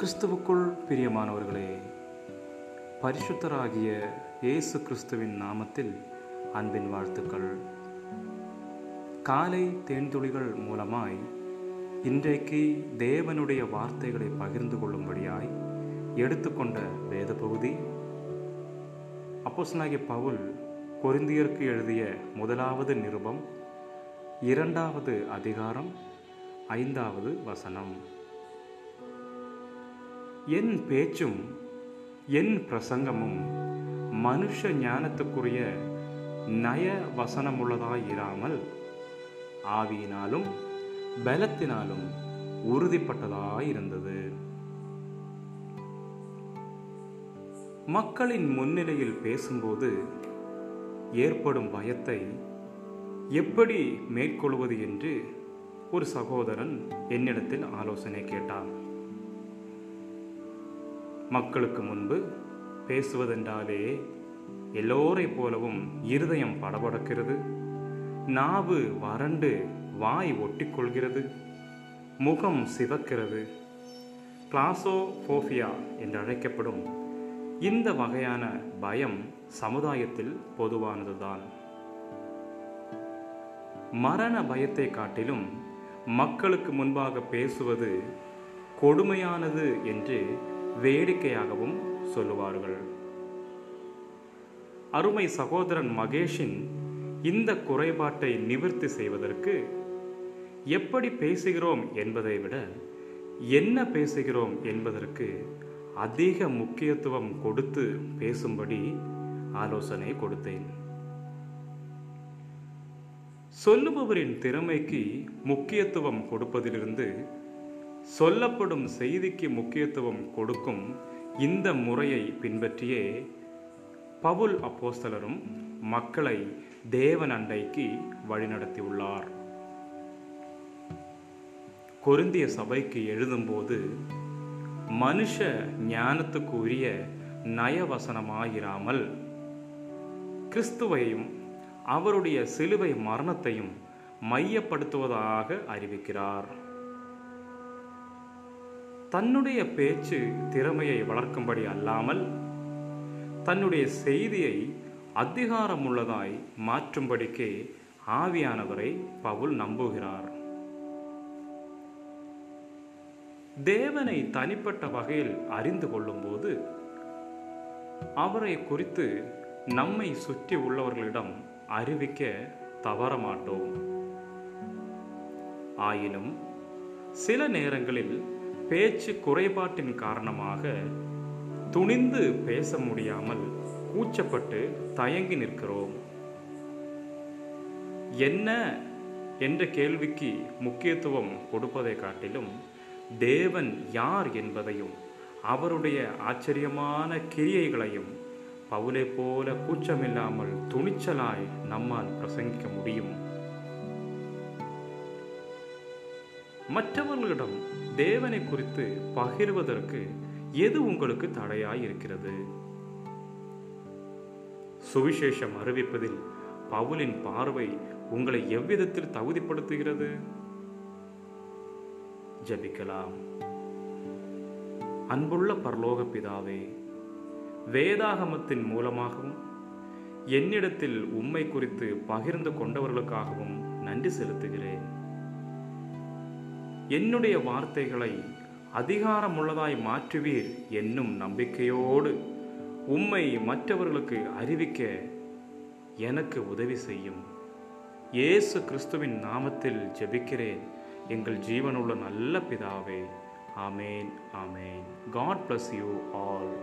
கிறிஸ்துவுக்குள் பிரியமானவர்களே பரிசுத்தராகிய இயேசு கிறிஸ்துவின் நாமத்தில் அன்பின் வாழ்த்துக்கள். காலை தேன்துளிகள் மூலமாய் இன்றைக்கு தேவனுடைய வார்த்தைகளை பகிர்ந்து கொள்ளும்படியாய் எடுத்துக்கொண்ட வேத பகுதி அப்போசனாகிய பவுல் பொருந்தியருக்கு எழுதிய முதலாவது நிருபம் இரண்டாவது அதிகாரம் ஐந்தாவது வசனம். என் பேச்சும் என் பிரசங்கமும் மனுஷ ஞானத்துக்குரிய நய வசனமுள்ளதாயிராமல் ஆவியினாலும் பலத்தினாலும் உறுதிப்பட்டதாயிருந்தது மக்களின் முன்னிலையில் பேசும்போது ஏற்படும் பயத்தை எப்படி மேற்கொள்வது என்று ஒரு சகோதரன் என்னிடத்தில் ஆலோசனை கேட்டான். மக்களுக்கு முன்பு பேசுவதென்றாலே எல்லோரை போலவும் இருதயம் படபடக்கிறது. நாவு வறண்டு வாய் ஒட்டிக்கொள்கிறது. முகம் சிவக்கிறது. கிளாசோஃபோபியா என்று அழைக்கப்படும் இந்த வகையான பயம் சமுதாயத்தில் பொதுவானதுதான். மரண பயத்தை காட்டிலும் மக்களுக்கு முன்பாக பேசுவது கொடுமையானது என்று வேடிக்கையாகவும் சொல்லுவார்கள். அருமை சகோதரன் மகேஷின் இந்த குறைபாட்டை நிவர்த்தி செய்வதற்கு எப்படி பேசுகிறோம் என்பதை விட என்ன பேசுகிறோம் என்பதற்கு அதிக முக்கியத்துவம் கொடுத்து பேசும்படி ஆலோசனை கொடுத்தேன். சொல்லுபவரின் திறமைக்கு முக்கியத்துவம் கொடுப்பதிலிருந்து சொல்லப்படும் செய்திக்கு முக்கியத்துவம் கொடுக்கும் இந்த முறையை பின்பற்றியே பவுல் அப்போஸ்தலரும் மக்களை தேவன் அண்டைக்கு வழிநடத்தியுள்ளார். கொருந்திய சபைக்கு எழுதும்போது மனுஷ ஞானத்துக்கு உரிய நயவசனமாயிராமல் கிறிஸ்துவையும் அவருடைய சிலுவை மரணத்தையும் மையப்படுத்துவதாக அறிவிக்கிறார். தன்னுடைய பேச்சு திறமையை வளர்க்கும்படி அல்லாமல் தன்னுடைய செய்தியை அதிகாரமுள்ளதாய் மாற்றும்படிக்கே ஆவியானவரை பவுல் நம்புகிறார். தேவனை தனிப்பட்ட வகையில் அறிந்து கொள்ளும்போது அவரை குறித்து நம்மை சுற்றி உள்ளவர்களிடம் அறிவிக்க தவறமாட்டோம். ஆயினும் சில நேரங்களில் பேச்சு குறைபாட்டின் காரணமாக துணிந்து பேச முடியாமல் கூச்சப்பட்டு தயங்கி நிற்கிறோம். என்ன என்ற கேள்விக்கு முக்கியத்துவம் கொடுப்பதை காட்டிலும் தேவன் யார் என்பதையும் அவருடைய ஆச்சரியமான கிரியைகளையும் பவுலை போல கூச்சமில்லாமல் துணிச்சலாய் நம்மால் பிரசங்கிக்க முடியும். மற்றவர்களிடம் தேவனை குறித்து பகிர்வதற்கு எது உங்களுக்கு தடையாய் இருக்கிறது சுவிசேஷம் அறிவிப்பதில் பவுலின் பார்வை உங்களை எவ்விதத்தில் தகுதிப்படுத்துகிறது? ஜபிக்கலாம். அன்புள்ள பரலோக பிதாவே வேதாகமத்தின் மூலமாகவும் என்னிடத்தில் உம்மை குறித்து பகிர்ந்து கொண்டவர்களுக்காகவும் நன்றி செலுத்துகிறேன். என்னுடைய வார்த்தைகளை அதிகாரமுள்ளதாய் மாற்றுவீர் என்னும் நம்பிக்கையோடு உம்மை மற்றவர்களுக்கு அறிவிக்க எனக்கு உதவி செய்யும். இயேசு கிறிஸ்துவின் நாமத்தில் ஜெபிக்கிறேன். எங்கள் ஜீவனுள்ள நல்ல பிதாவே ஆமேன் ஆமேன். God bless you all